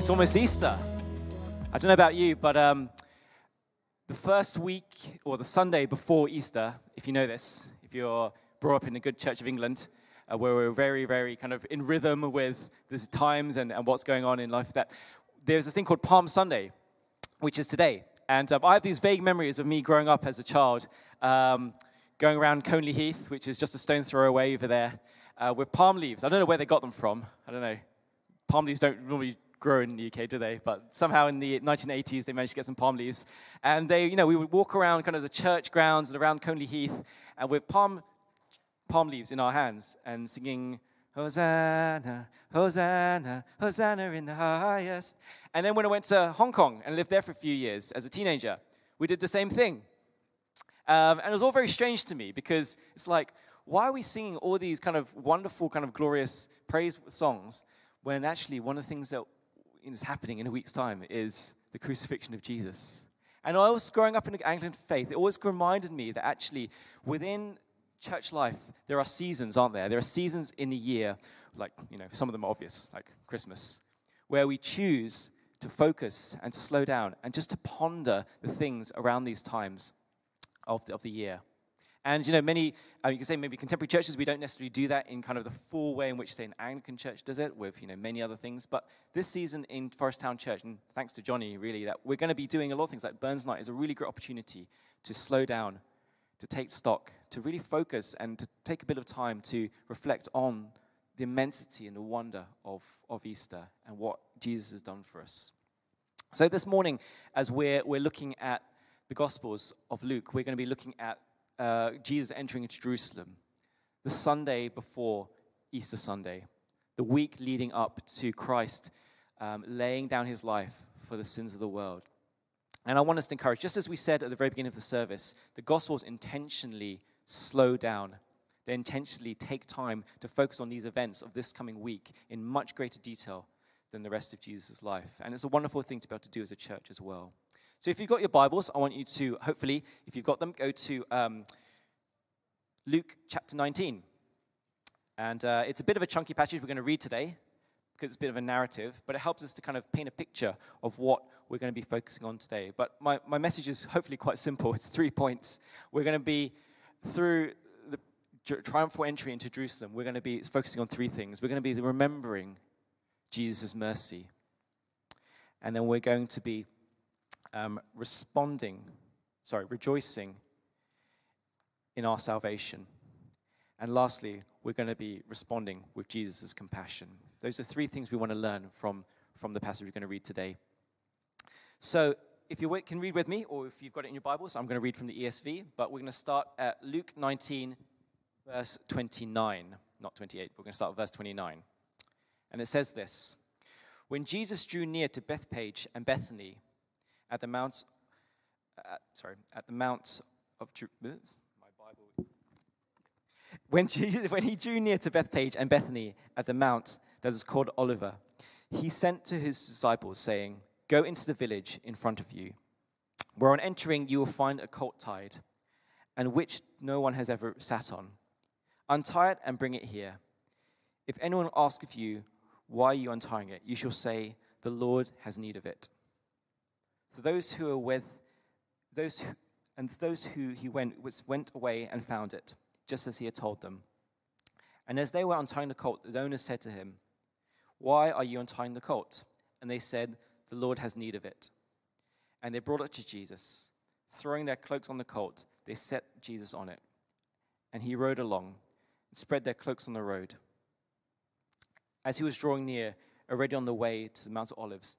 It's almost Easter. I don't know about you, but um, the first week or the Sunday before Easter, if you know this, if you're brought up in a good Church of England, uh, where we're very, very kind of in rhythm with the times and, and what's going on in life, that there's a thing called Palm Sunday, which is today. And um, I have these vague memories of me growing up as a child, um, going around Conley Heath, which is just a stone throw away over there, uh, with palm leaves. I don't know where they got them from. I don't know. Palm leaves don't normally grow in the UK, do they? But somehow in the 1980s, they managed to get some palm leaves. And they, you know, we would walk around kind of the church grounds and around Conley Heath and with palm, palm leaves in our hands and singing, Hosanna, Hosanna, Hosanna in the highest. And then when I went to Hong Kong and lived there for a few years as a teenager, we did the same thing. Um, and it was all very strange to me because it's like, why are we singing all these kind of wonderful, kind of glorious praise songs when actually one of the things that is happening in a week's time is the crucifixion of Jesus. And I was growing up in the Anglican faith, it always reminded me that actually within church life, there are seasons, aren't there? There are seasons in the year, like, you know, some of them are obvious, like Christmas, where we choose to focus and to slow down and just to ponder the things around these times of the, of the year. And you know, many uh, you can say maybe contemporary churches we don't necessarily do that in kind of the full way in which say an Anglican church does it with you know many other things. But this season in Forest Town Church, and thanks to Johnny really, that we're going to be doing a lot of things like Burns Night is a really great opportunity to slow down, to take stock, to really focus, and to take a bit of time to reflect on the immensity and the wonder of, of Easter and what Jesus has done for us. So this morning, as we're we're looking at the Gospels of Luke, we're going to be looking at uh, Jesus entering into Jerusalem, the Sunday before Easter Sunday, the week leading up to Christ um, laying down his life for the sins of the world. And I want us to encourage, just as we said at the very beginning of the service, the Gospels intentionally slow down. They intentionally take time to focus on these events of this coming week in much greater detail than the rest of Jesus' life. And it's a wonderful thing to be able to do as a church as well. So if you've got your Bibles, I want you to, hopefully, if you've got them, go to um, Luke chapter 19. And uh, it's a bit of a chunky passage we're going to read today because it's a bit of a narrative, but it helps us to kind of paint a picture of what we're going to be focusing on today. But my, my message is hopefully quite simple. It's three points. We're going to be through the triumphal entry into Jerusalem, we're going to be focusing on three things. We're going to be remembering Jesus' mercy. And then we're going to be um, responding, sorry, rejoicing in our salvation. And lastly, we're going to be responding with Jesus' compassion. Those are three things we want to learn from, from the passage we're going to read today. So, if you can read with me, or if you've got it in your Bibles, I'm going to read from the ESV, but we're going to start at Luke 19, verse 29, not 28, we're going to start at verse 29. And it says this When Jesus drew near to Bethphage and Bethany, at the mount, uh, sorry, at the mount of my Bible. When, Jesus, when he drew near to Bethphage and Bethany at the mount that is called Olivet, he sent to his disciples, saying, Go into the village in front of you, where on entering you will find a colt tied, and which no one has ever sat on. Untie it and bring it here. If anyone asks of you, Why are you untying it? you shall say, The Lord has need of it. So those who were with those who, and those who he went was, went away and found it, just as he had told them. And as they were untying the colt, the owners said to him, Why are you untying the colt? And they said, The Lord has need of it. And they brought it to Jesus. Throwing their cloaks on the colt, they set Jesus on it. And he rode along and spread their cloaks on the road. As he was drawing near, already on the way to the Mount of Olives,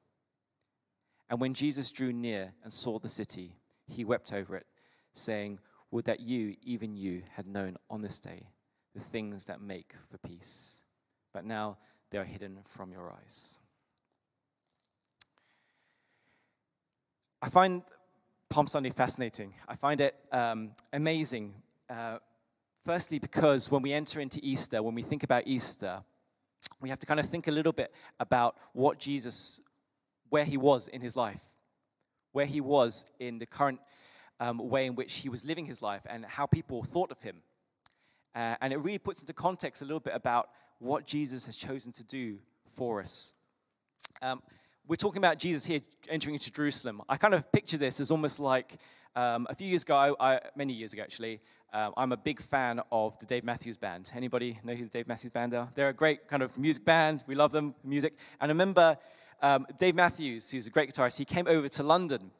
And when Jesus drew near and saw the city, he wept over it, saying, Would that you, even you, had known on this day the things that make for peace. But now they are hidden from your eyes. I find Palm Sunday fascinating. I find it um, amazing. Uh, firstly, because when we enter into Easter, when we think about Easter, we have to kind of think a little bit about what Jesus, where he was in his life, where he was in the current um, way in which he was living his life, and how people thought of him. Uh, and it really puts into context a little bit about what Jesus has chosen to do for us. Um, we're talking about Jesus here entering into Jerusalem. I kind of picture this as almost like um, a few years ago, I, many years ago actually, um, I'm a big fan of the Dave Matthews Band. Anybody know who the Dave Matthews Band are? They're a great kind of music band. We love them, music. And I remember um, Dave Matthews, who's a great guitarist, he came over to London.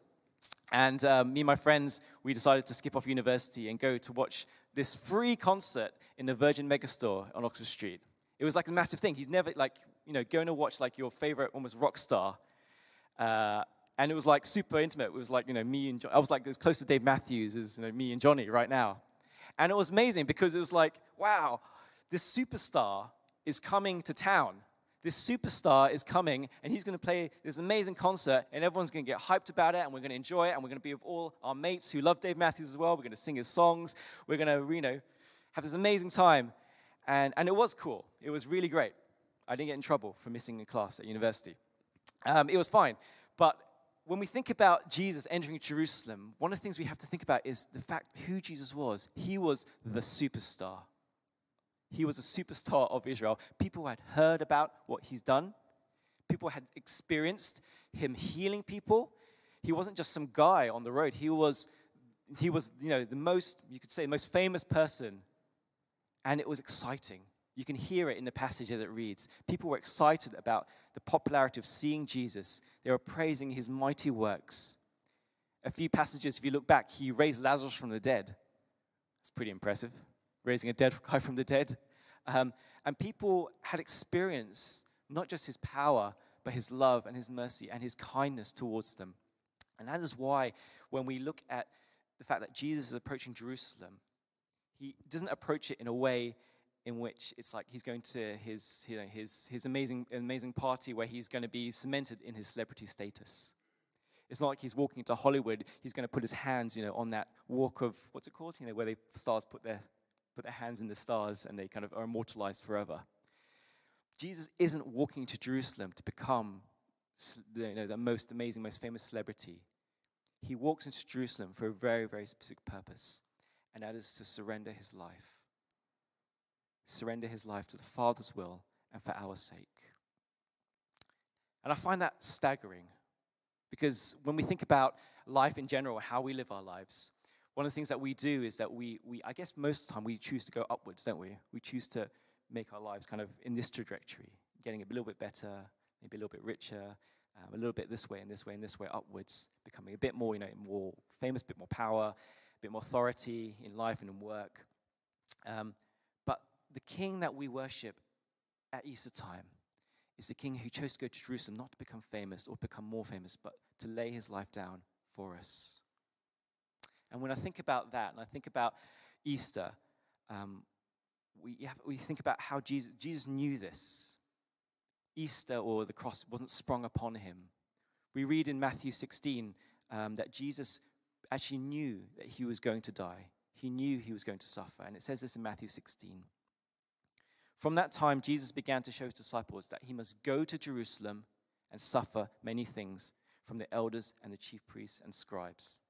And um, me and my friends, we decided to skip off university and go to watch this free concert in the Virgin Megastore on Oxford Street. It was like a massive thing. He's never, like, you know, going to watch like your favorite almost rock star. Uh, and it was like super intimate. It was like, you know, me and I was like as close to Dave Matthews as you know, me and Johnny right now. And it was amazing because it was like, wow, this superstar is coming to town. This superstar is coming and he's going to play this amazing concert and everyone's going to get hyped about it and we're going to enjoy it and we're going to be with all our mates who love Dave Matthews as well. We're going to sing his songs. We're going to, you know, have this amazing time. And, and it was cool. It was really great. I didn't get in trouble for missing a class at university. Um, it was fine. But when we think about Jesus entering Jerusalem, one of the things we have to think about is the fact who Jesus was. He was the superstar. He was a superstar of Israel. People had heard about what he's done, people had experienced him healing people. He wasn't just some guy on the road. He was, he was, you know, the most, you could say, the most famous person. And it was exciting. You can hear it in the passage as it reads. People were excited about the popularity of seeing Jesus. They were praising his mighty works. A few passages, if you look back, he raised Lazarus from the dead. It's pretty impressive, raising a dead guy from the dead. Um, and people had experienced not just his power, but his love and his mercy and his kindness towards them. And that is why, when we look at the fact that Jesus is approaching Jerusalem, he doesn't approach it in a way in which it's like he's going to his, you know, his, his amazing, amazing party where he's going to be cemented in his celebrity status. It's not like he's walking into Hollywood, he's going to put his hands, you know, on that walk of, what's it called? You know, where the stars put their, put their hands in the stars and they kind of are immortalized forever. Jesus isn't walking to Jerusalem to become you know, the most amazing, most famous celebrity. He walks into Jerusalem for a very, very specific purpose, and that is to surrender his life surrender his life to the Father's will and for our sake. And I find that staggering because when we think about life in general, how we live our lives, one of the things that we do is that we, we I guess most of the time we choose to go upwards, don't we? We choose to make our lives kind of in this trajectory, getting a little bit better, maybe a little bit richer, um, a little bit this way and this way and this way upwards, becoming a bit more, you know, more famous, a bit more power, a bit more authority in life and in work. Um, but the king that we worship at Easter time is the king who chose to go to Jerusalem not to become famous or become more famous, but to lay his life down for us. And when I think about that, and I think about Easter, um, we, have, we think about how Jesus, Jesus knew this. Easter or the cross wasn't sprung upon him. We read in Matthew 16 um, that Jesus actually knew that he was going to die. He knew he was going to suffer. And it says this in Matthew 16. From that time, Jesus began to show his disciples that he must go to Jerusalem and suffer many things from the elders and the chief priests and scribes.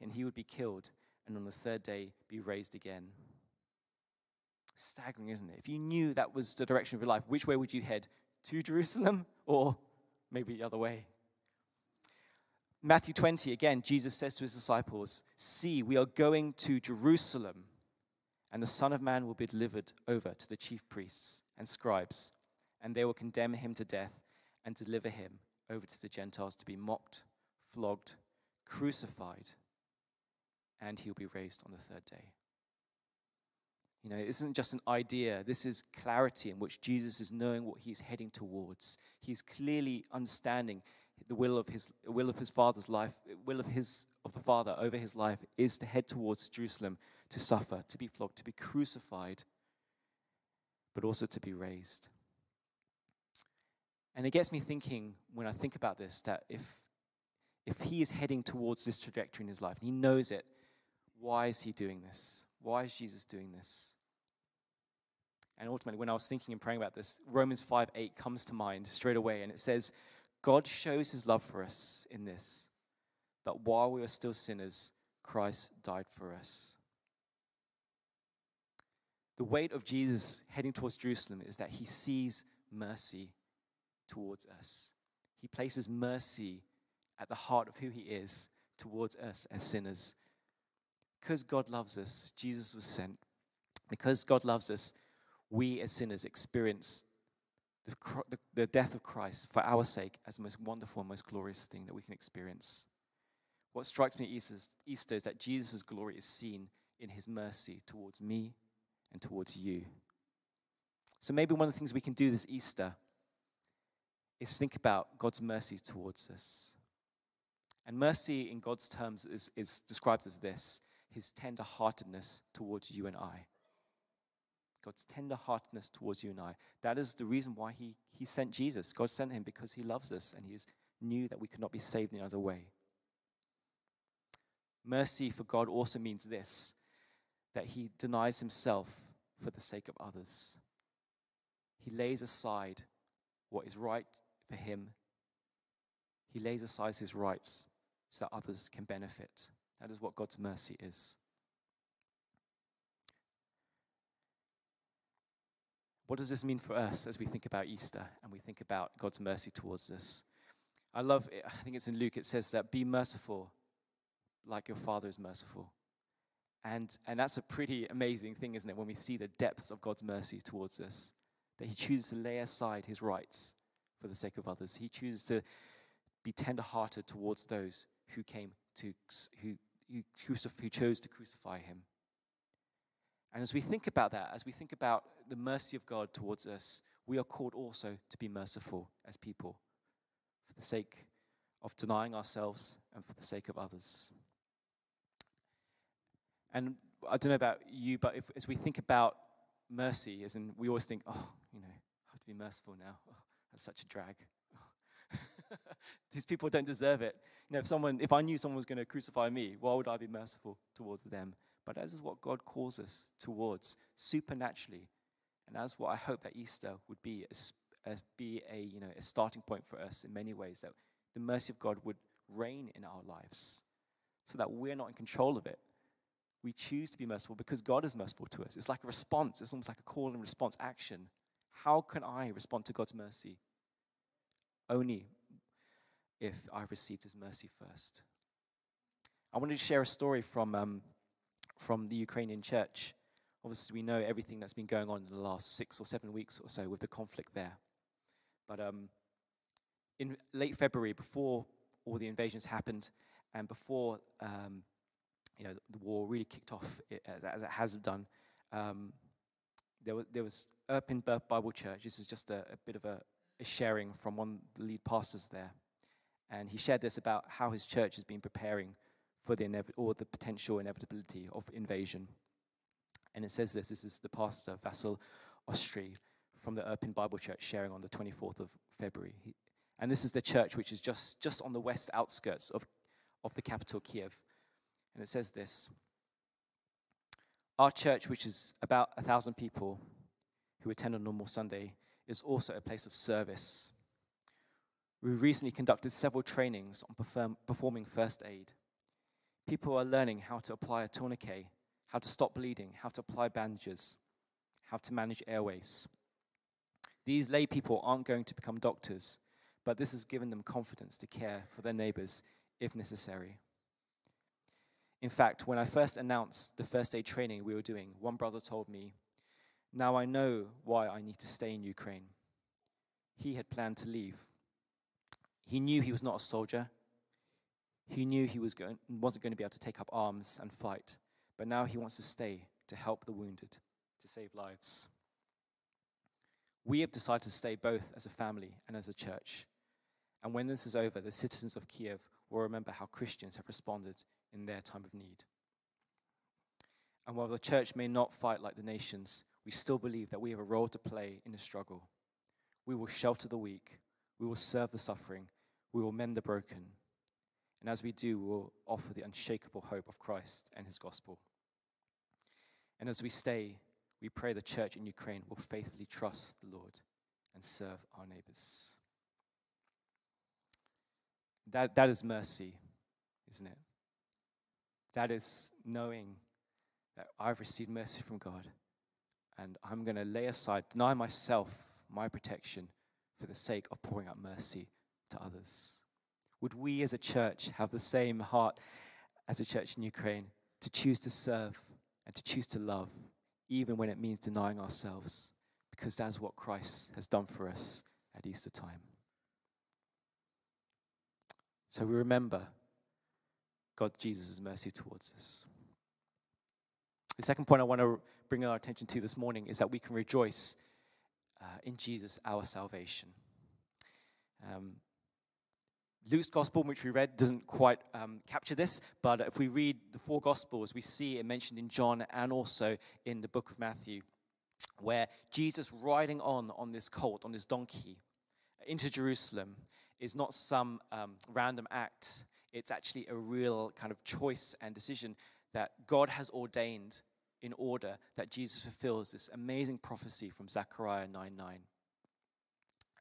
And he would be killed and on the third day be raised again. Staggering, isn't it? If you knew that was the direction of your life, which way would you head? To Jerusalem or maybe the other way? Matthew 20, again, Jesus says to his disciples, See, we are going to Jerusalem and the Son of Man will be delivered over to the chief priests and scribes, and they will condemn him to death and deliver him over to the Gentiles to be mocked, flogged, crucified, and he'll be raised on the third day. You know, this isn't just an idea. This is clarity in which Jesus is knowing what he's heading towards. He's clearly understanding the will of his will of his father's life, will of his of the father over his life is to head towards Jerusalem to suffer, to be flogged, to be crucified, but also to be raised. And it gets me thinking when I think about this that if, if he is heading towards this trajectory in his life, and he knows it, why is he doing this? Why is Jesus doing this? And ultimately, when I was thinking and praying about this, Romans 5 8 comes to mind straight away, and it says, God shows his love for us in this, that while we were still sinners, Christ died for us. The weight of Jesus heading towards Jerusalem is that he sees mercy towards us. He places mercy at the heart of who he is towards us as sinners. Because God loves us, Jesus was sent. Because God loves us, we as sinners experience the, the, death of Christ for our sake as the most wonderful and most glorious thing that we can experience. What strikes me at Easter, Easter is that Jesus' glory is seen in his mercy towards me and towards you. So maybe one of the things we can do this Easter is think about God's mercy towards us. And mercy in God's terms is, is described as this his tenderheartedness towards you and I. God's tenderheartedness towards you and I. That is the reason why he, he sent Jesus. God sent him because he loves us and he knew that we could not be saved in another way. Mercy for God also means this that he denies himself for the sake of others. He lays aside what is right for him, he lays aside his rights so that others can benefit. That is what God's mercy is. What does this mean for us as we think about Easter and we think about God's mercy towards us? I love it. I think it's in Luke, it says that be merciful like your Father is merciful. And, and that's a pretty amazing thing, isn't it, when we see the depths of God's mercy towards us, that He chooses to lay aside His rights for the sake of others. He chooses to be tender-hearted towards those who came to who who, who chose to crucify him. And as we think about that, as we think about the mercy of God towards us, we are called also to be merciful as people for the sake of denying ourselves and for the sake of others. And I don't know about you, but if, as we think about mercy, as in we always think, oh, you know, I have to be merciful now. Oh, that's such a drag. These people don't deserve it. You know, if someone, if I knew someone was going to crucify me, why would I be merciful towards them? But that is what God calls us towards supernaturally, and that's what I hope that Easter would be, a, be a you know a starting point for us in many ways. That the mercy of God would reign in our lives, so that we're not in control of it. We choose to be merciful because God is merciful to us. It's like a response. It's almost like a call and response action. How can I respond to God's mercy? Only if I've received his mercy first. I wanted to share a story from, um, from the Ukrainian church. Obviously, we know everything that's been going on in the last six or seven weeks or so with the conflict there. But um, in late February, before all the invasions happened, and before um, you know the war really kicked off as, it has done, um, there, was, there was Irpin Bible Church. This is just a, a bit of a, a sharing from one of the lead pastors there. And he shared this about how his church has been preparing for the inev- or the potential inevitability of invasion. And it says this this is the pastor, Vasil Ostry, from the Irpin Bible Church, sharing on the 24th of February. He, and this is the church which is just, just on the west outskirts of, of the capital, Kiev. And it says this Our church, which is about a thousand people who attend on normal Sunday, is also a place of service we recently conducted several trainings on perform, performing first aid. People are learning how to apply a tourniquet, how to stop bleeding, how to apply bandages, how to manage airways. These lay people aren't going to become doctors, but this has given them confidence to care for their neighbors if necessary. In fact, when I first announced the first aid training we were doing, one brother told me, Now I know why I need to stay in Ukraine. He had planned to leave he knew he was not a soldier. He knew he was going, wasn't going to be able to take up arms and fight. But now he wants to stay to help the wounded, to save lives. We have decided to stay both as a family and as a church. And when this is over, the citizens of Kiev will remember how Christians have responded in their time of need. And while the church may not fight like the nations, we still believe that we have a role to play in the struggle. We will shelter the weak, we will serve the suffering, we will mend the broken, And as we do, we'll offer the unshakable hope of Christ and his gospel. And as we stay, we pray the church in Ukraine will faithfully trust the Lord and serve our neighbors. That, that is mercy, isn't it? That is knowing that I've received mercy from God and I'm going to lay aside, deny myself my protection for the sake of pouring out mercy to others. Would we as a church have the same heart as a church in Ukraine to choose to serve and to choose to love, even when it means denying ourselves? Because that's what Christ has done for us at Easter time. So we remember God, Jesus' mercy towards us. The second point I want to bring our attention to this morning is that we can rejoice uh, in Jesus, our salvation. Um, Luke's gospel, which we read, doesn't quite um, capture this, but if we read the four gospels, we see it mentioned in John and also in the book of Matthew, where Jesus riding on on this colt, on this donkey, into Jerusalem, is not some um, random act. It's actually a real kind of choice and decision that God has ordained in order that Jesus fulfills this amazing prophecy from Zechariah 9 9.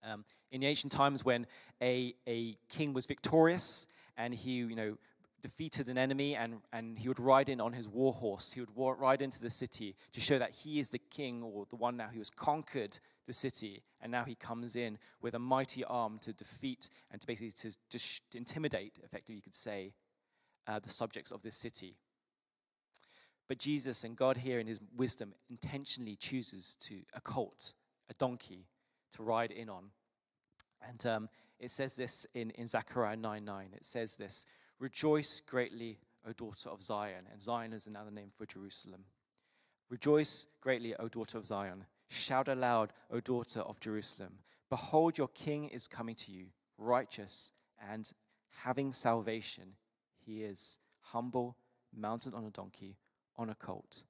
Um, in the ancient times, when a, a king was victorious and he, you know, defeated an enemy and, and he would ride in on his war horse, he would war, ride into the city to show that he is the king or the one now who has conquered the city. And now he comes in with a mighty arm to defeat and to basically to, to, intimidate, effectively, you could say, uh, the subjects of this city. But Jesus and God here in his wisdom intentionally chooses to a colt, a donkey, to ride in on. And um, it says this in, in Zechariah 9 9. It says this Rejoice greatly, O daughter of Zion. And Zion is another name for Jerusalem. Rejoice greatly, O daughter of Zion. Shout aloud, O daughter of Jerusalem. Behold, your king is coming to you, righteous and having salvation. He is humble, mounted on a donkey, on a colt,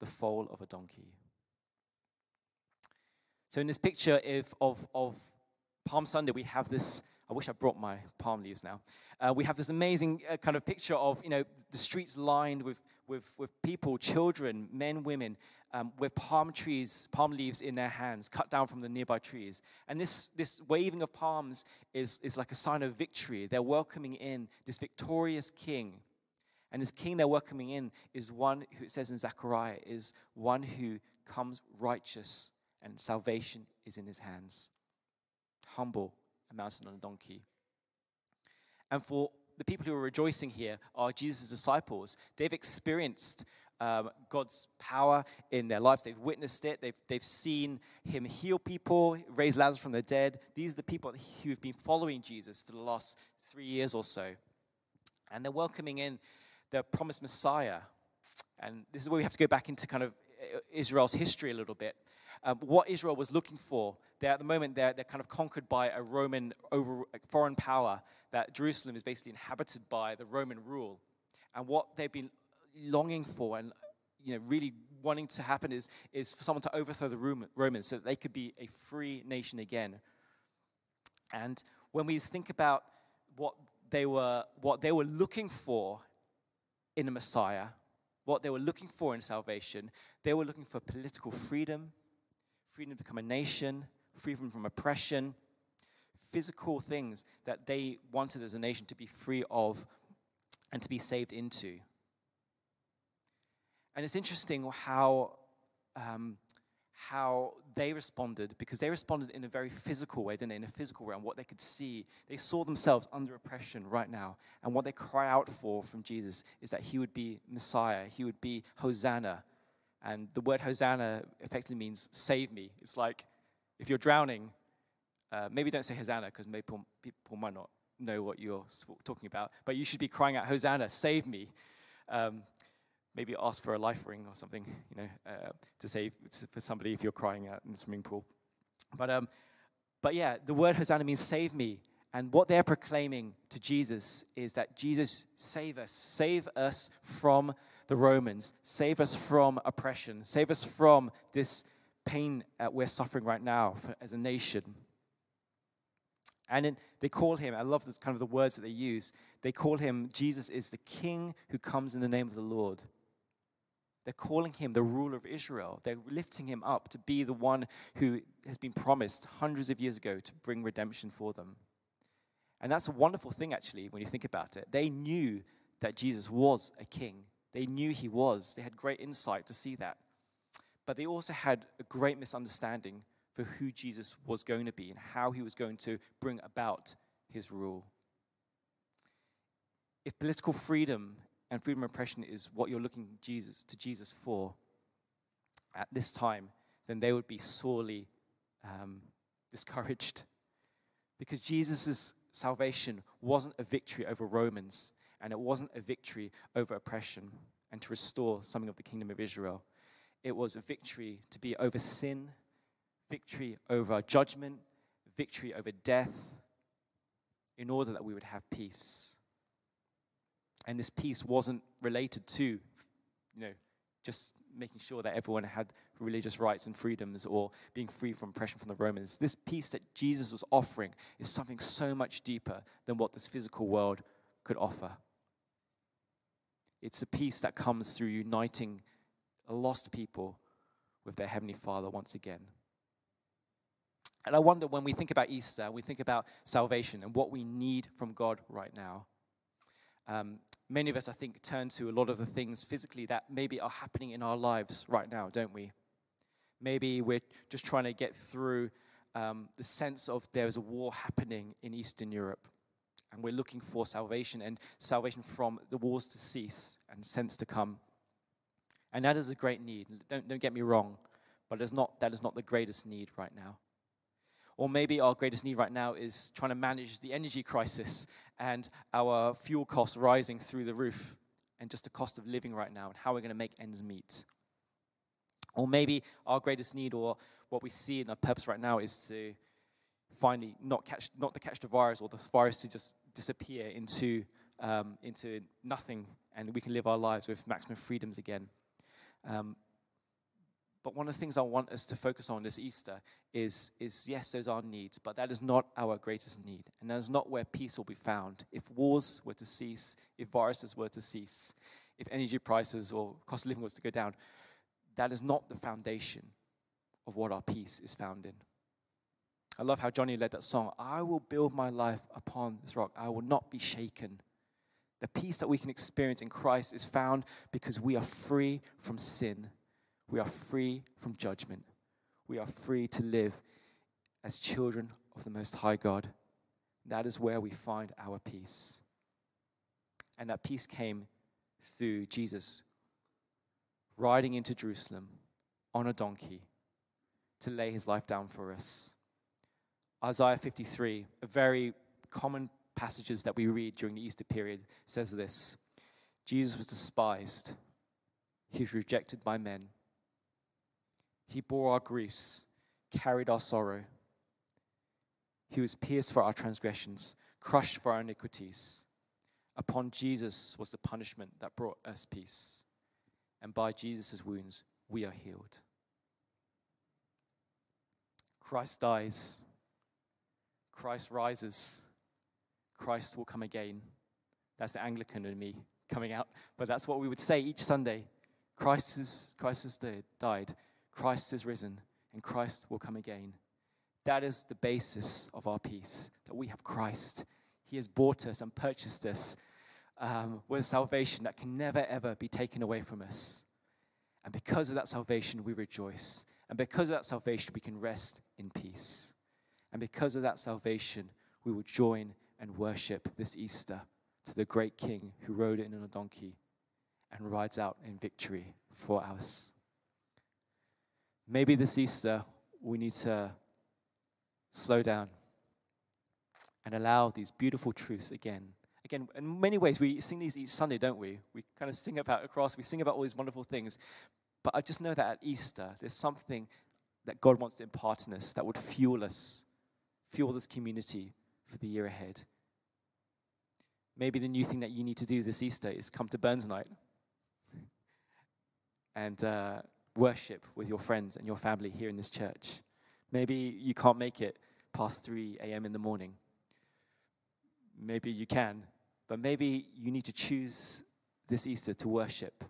the foal of a donkey. So in this picture of, of, of Palm Sunday, we have this. I wish I brought my palm leaves now. Uh, we have this amazing uh, kind of picture of you know the streets lined with with, with people, children, men, women, um, with palm trees, palm leaves in their hands, cut down from the nearby trees. And this this waving of palms is is like a sign of victory. They're welcoming in this victorious King. And this king they're welcoming in is one who it says in Zechariah is one who comes righteous and salvation is in his hands. Humble and mounted on a donkey. And for the people who are rejoicing here are Jesus' disciples. They've experienced um, God's power in their lives. They've witnessed it. They've, they've seen him heal people, raise Lazarus from the dead. These are the people who've been following Jesus for the last three years or so. And they're welcoming in the promised Messiah. And this is where we have to go back into kind of Israel's history a little bit um, what Israel was looking for. They're, at the moment, they're, they're kind of conquered by a Roman over, foreign power, that Jerusalem is basically inhabited by the Roman rule. And what they've been longing for and you know, really wanting to happen is, is for someone to overthrow the Romans so that they could be a free nation again. And when we think about what they were, what they were looking for in a Messiah, what they were looking for in salvation, they were looking for political freedom, freedom to become a nation, freedom from oppression, physical things that they wanted as a nation to be free of and to be saved into. And it's interesting how, um, how they responded because they responded in a very physical way, didn't they? In a physical realm, what they could see. They saw themselves under oppression right now. And what they cry out for from Jesus is that he would be Messiah, he would be Hosanna, and the word Hosanna effectively means save me. It's like if you're drowning, uh, maybe don't say Hosanna because maybe people, people, might not know what you're talking about, but you should be crying out, Hosanna, save me. Um, maybe ask for a life ring or something, you know, uh, to save for somebody if you're crying out in the swimming pool. But, um, but yeah, the word Hosanna means save me. And what they're proclaiming to Jesus is that Jesus, save us, save us from the Romans. Save us from oppression. Save us from this pain that we're suffering right now for, as a nation. And they call him, I love this kind of the words that they use. They call him, Jesus is the king who comes in the name of the Lord. They're calling him the ruler of Israel. They're lifting him up to be the one who has been promised hundreds of years ago to bring redemption for them. And that's a wonderful thing, actually, when you think about it. They knew that Jesus was a king, they knew he was. They had great insight to see that. But they also had a great misunderstanding for who Jesus was going to be and how he was going to bring about his rule. If political freedom and freedom of oppression is what you're looking Jesus to Jesus for at this time, then they would be sorely um, discouraged because Jesus' salvation wasn't a victory over Romans and it wasn't a victory over oppression and to restore something of the kingdom of Israel. It was a victory to be over sin victory over judgment, victory over death, in order that we would have peace. And this peace wasn't related to, you know, just making sure that everyone had religious rights and freedoms or being free from oppression from the Romans. This peace that Jesus was offering is something so much deeper than what this physical world could offer. It's a peace that comes through uniting a lost people with their Heavenly Father once again. And I wonder when we think about Easter, we think about salvation and what we need from God right now. Um, many of us, I think, turn to a lot of the things physically that maybe are happening in our lives right now, don't we? Maybe we're just trying to get through um, the sense of there's a war happening in Eastern Europe. And we're looking for salvation and salvation from the wars to cease and sense to come. And that is a great need. Don't, don't get me wrong, but it's not, that is not the greatest need right now. Or maybe our greatest need right now is trying to manage the energy crisis and our fuel costs rising through the roof and just the cost of living right now and how we're going to make ends meet. Or maybe our greatest need or what we see in our purpose right now is to finally not catch not to catch the virus or the virus to just disappear into um, into nothing and we can live our lives with maximum freedoms again. Um, but one of the things I want us to focus on this Easter is, is yes, those are needs, but that is not our greatest need. And that is not where peace will be found. If wars were to cease, if viruses were to cease, if energy prices or cost of living was to go down, that is not the foundation of what our peace is found in. I love how Johnny led that song. I will build my life upon this rock. I will not be shaken. The peace that we can experience in Christ is found because we are free from sin we are free from judgment. We are free to live as children of the Most High God. That is where we find our peace. And that peace came through Jesus riding into Jerusalem on a donkey to lay his life down for us. Isaiah 53, a very common passages that we read during the Easter period, says this Jesus was despised, he was rejected by men he bore our griefs, carried our sorrow. He was pierced for our transgressions, crushed for our iniquities. Upon Jesus was the punishment that brought us peace. And by Jesus' wounds, we are healed. Christ dies. Christ rises. Christ will come again. That's the Anglican in me coming out. But that's what we would say each Sunday. Christ, is, Christ has died. Christ is risen and Christ will come again. That is the basis of our peace, that we have Christ. He has bought us and purchased us um, with salvation that can never, ever be taken away from us. And because of that salvation, we rejoice. And because of that salvation, we can rest in peace. And because of that salvation, we will join and worship this Easter to the great King who rode in on a donkey and rides out in victory for us. Maybe this Easter, we need to slow down and allow these beautiful truths again. Again, in many ways, we sing these each Sunday, don't we? We kind of sing about across, we sing about all these wonderful things. But I just know that at Easter, there's something that God wants to impart in us that would fuel us, fuel this community for the year ahead. Maybe the new thing that you need to do this Easter is come to Burns Night and uh, worship with your friends and your family here in this church. Maybe you can't make it past 3 a.m. in the morning, maybe you can, but maybe you need to choose this Easter to worship.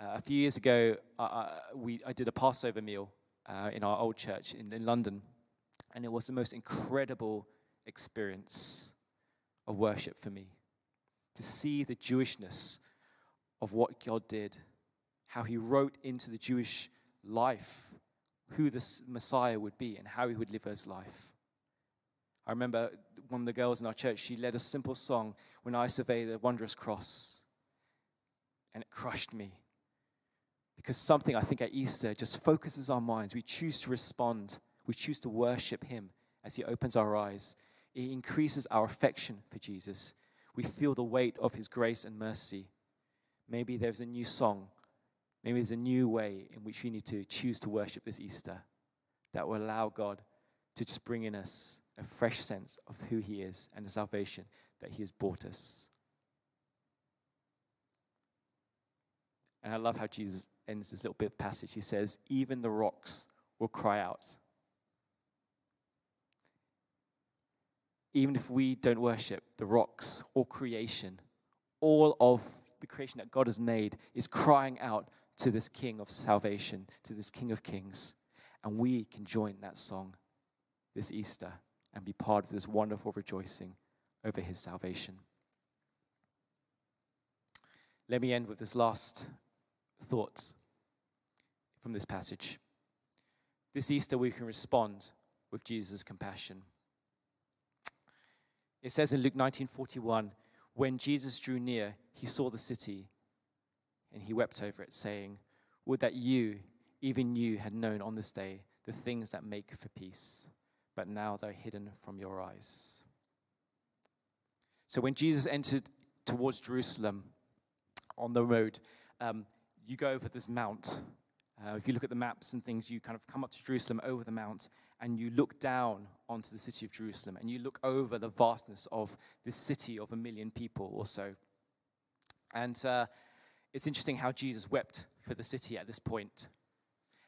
Uh, a few years ago, uh, we, I did a Passover meal uh, in our old church in, in London, and it was the most incredible experience of worship for me. To see the Jewishness of what God did, how He wrote into the Jewish life who the Messiah would be and how He would live His life. I remember one of the girls in our church, she led a simple song, When I Survey the Wondrous Cross, and it crushed me. Because something I think at Easter just focuses our minds. We choose to respond, we choose to worship Him as He opens our eyes. It increases our affection for Jesus. We feel the weight of His grace and mercy. Maybe there's a new song. Maybe there's a new way in which we need to choose to worship this Easter that will allow God to just bring in us a fresh sense of who He is and the salvation that He has brought us. And I love how Jesus ends this little bit of passage. He says, Even the rocks will cry out. Even if we don't worship, the rocks or creation, all of the creation that God has made is crying out to this King of salvation, to this King of kings. And we can join that song this Easter and be part of this wonderful rejoicing over his salvation. Let me end with this last thought from this passage. This Easter, we can respond with Jesus' compassion. It says in Luke 19:41, when Jesus drew near, he saw the city and he wept over it, saying, Would that you, even you, had known on this day the things that make for peace, but now they're hidden from your eyes. So when Jesus entered towards Jerusalem on the road, um, you go over this mount. Uh, if you look at the maps and things, you kind of come up to Jerusalem over the mount and you look down onto the city of Jerusalem and you look over the vastness of this city of a million people or so. And uh, it's interesting how Jesus wept for the city at this point.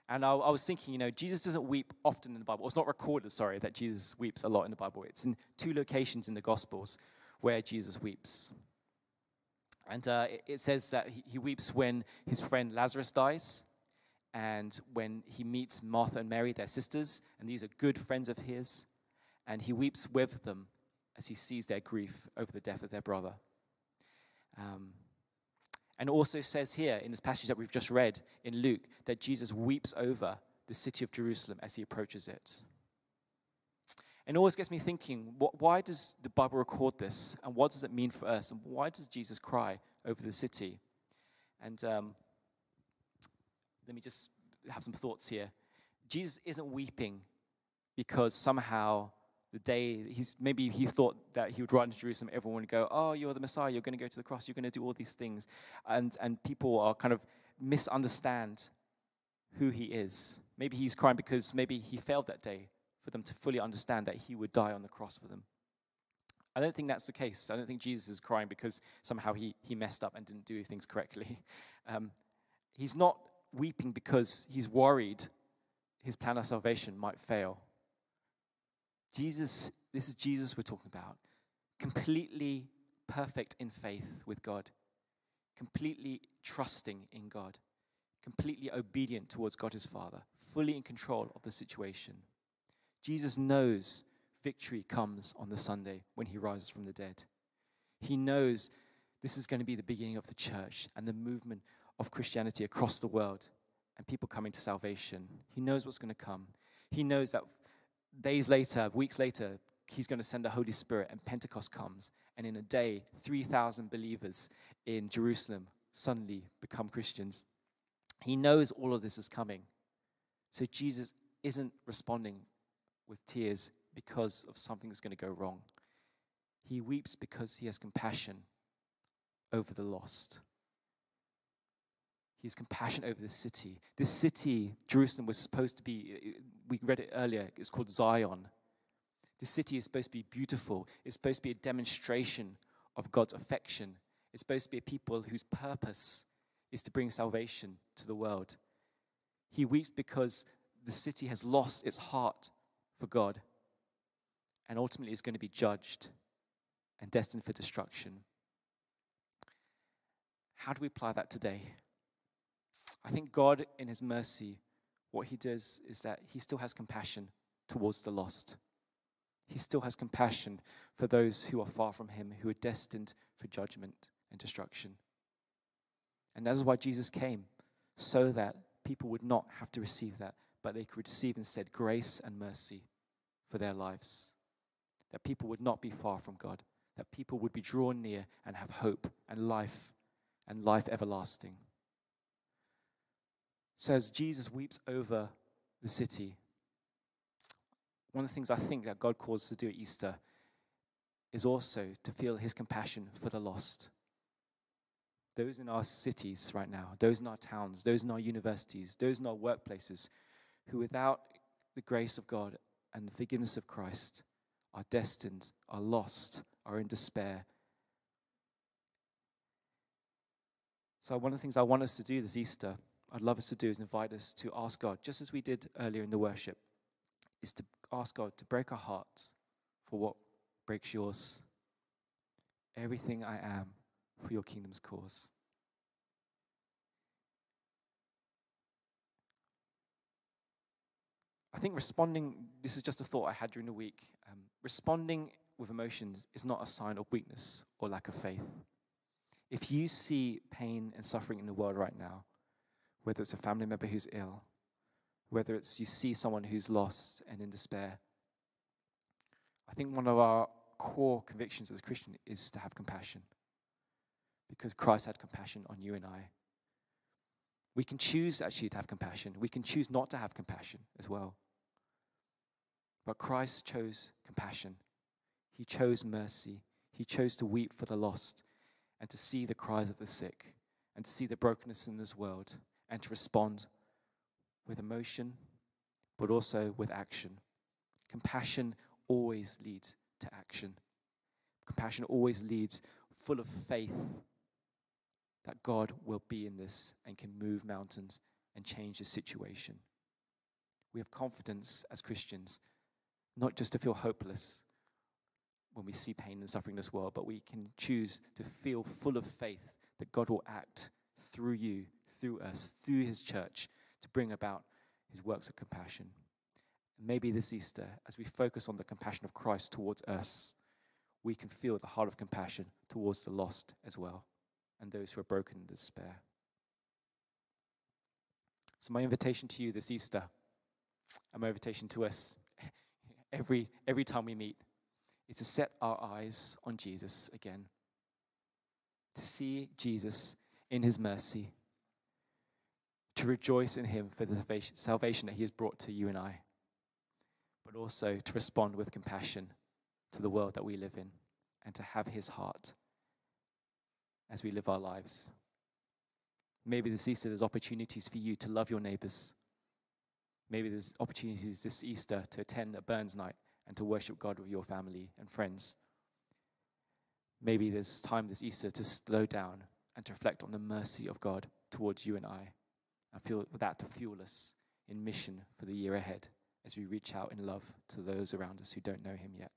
And I, I, was thinking, you know, Jesus doesn't weep often in the Bible. It's not recorded, sorry, that Jesus weeps a lot in the Bible. It's in two locations in the Gospels where Jesus weeps. And uh, it, it, says that he, he weeps when his friend Lazarus dies and when he meets Martha and Mary, their sisters, and these are good friends of his. And he weeps with them as he sees their grief over the death of their brother. Um, and also says here in this passage that we've just read in Luke that Jesus weeps over the city of Jerusalem as he approaches it. And it always gets me thinking, what, why does the Bible record this? And what does it mean for us? And why does Jesus cry over the city? And um, let me just have some thoughts here. Jesus isn't weeping because somehow the day he's maybe he thought that he would ride into Jerusalem, everyone would go, "Oh, you're the Messiah. You're going to go to the cross. You're going to do all these things," and and people are kind of misunderstand who he is. Maybe he's crying because maybe he failed that day for them to fully understand that he would die on the cross for them. I don't think that's the case. I don't think Jesus is crying because somehow he he messed up and didn't do things correctly. Um, he's not weeping because he's worried his plan of salvation might fail. Jesus, this is Jesus we're talking about, completely perfect in faith with God, completely trusting in God, completely obedient towards God his Father, fully in control of the situation. Jesus knows victory comes on the Sunday when he rises from the dead. He knows this is going to be the beginning of the church and the movement of Christianity across the world and people coming to salvation. He knows what's going to come. He knows that days later, weeks later, he's going to send the Holy Spirit, and Pentecost comes. And in a day, 3,000 believers in Jerusalem suddenly become Christians. He knows all of this is coming. So Jesus isn't responding with tears because of something that's going to go wrong. He weeps because he has compassion over the lost. He has compassion over this city. This city, Jerusalem, was supposed to be, we read it earlier, it's called Zion. The city is supposed to be beautiful. It's supposed to be a demonstration of God's affection. It's supposed to be a people whose purpose is to bring salvation to the world. He weeps because the city has lost its heart for God. and ultimately is going to be judged and destined for destruction. How do we apply that today? I think God, in His mercy, what He does is that He still has compassion towards the lost. He still has compassion for those who are far from Him, who are destined for judgment and destruction. And that is why Jesus came, so that people would not have to receive that, but they could receive instead grace and mercy for their lives. That people would not be far from God, that people would be drawn near and have hope and life and life everlasting. So, as Jesus weeps over the city, one of the things I think that God calls us to do at Easter is also to feel his compassion for the lost. Those in our cities right now, those in our towns, those in our universities, those in our workplaces, who without the grace of God and the forgiveness of Christ are destined, are lost, are in despair. So, one of the things I want us to do this Easter, I'd love us to do, is invite us to ask God, just as we did earlier in the worship, is to ask God to break our hearts for what breaks yours. Everything I am for your kingdom's cause. I think responding, this is just a thought I had during the week. Um, responding with emotions is not a sign of weakness or lack of faith. If you see pain and suffering in the world right now, whether it's a family member who's ill, whether it's you see someone who's lost and in despair, I think one of our core convictions as a Christian is to have compassion because Christ had compassion on you and I. We can choose actually to have compassion. We can choose not to have compassion as well. But Christ chose compassion. He chose mercy. He chose to weep for the lost and to see the cries of the sick and to see the brokenness in this world and to respond with emotion, but also with action. Compassion always leads to action. Compassion always leads full of faith that God will be in this and can move mountains and change the situation. We have confidence as Christians, not just to feel hopeless when we see pain and suffering in this world, but we can choose to feel full of faith that God will act through you, through us, through His church to bring about His works of compassion. Maybe this Easter, as we focus on the compassion of Christ towards us, we can feel the heart of compassion towards the lost as well and those who are broken in despair. So, my invitation to you this Easter, and my invitation to us every, every time we meet, is to set our eyes on Jesus again. To see Jesus in his mercy, to rejoice in him for the salvation that he has brought to you and I, but also to respond with compassion to the world that we live in and to have his heart as we live our lives. Maybe this Easter there's opportunities for you to love your neighbors. Maybe there's opportunities this Easter to attend a Burns night and to worship God with your family and friends. Maybe there's time this Easter to slow down and to reflect on the mercy of God towards you and I and feel that to fuel us in mission for the year ahead as we reach out in love to those around us who don't know Him yet.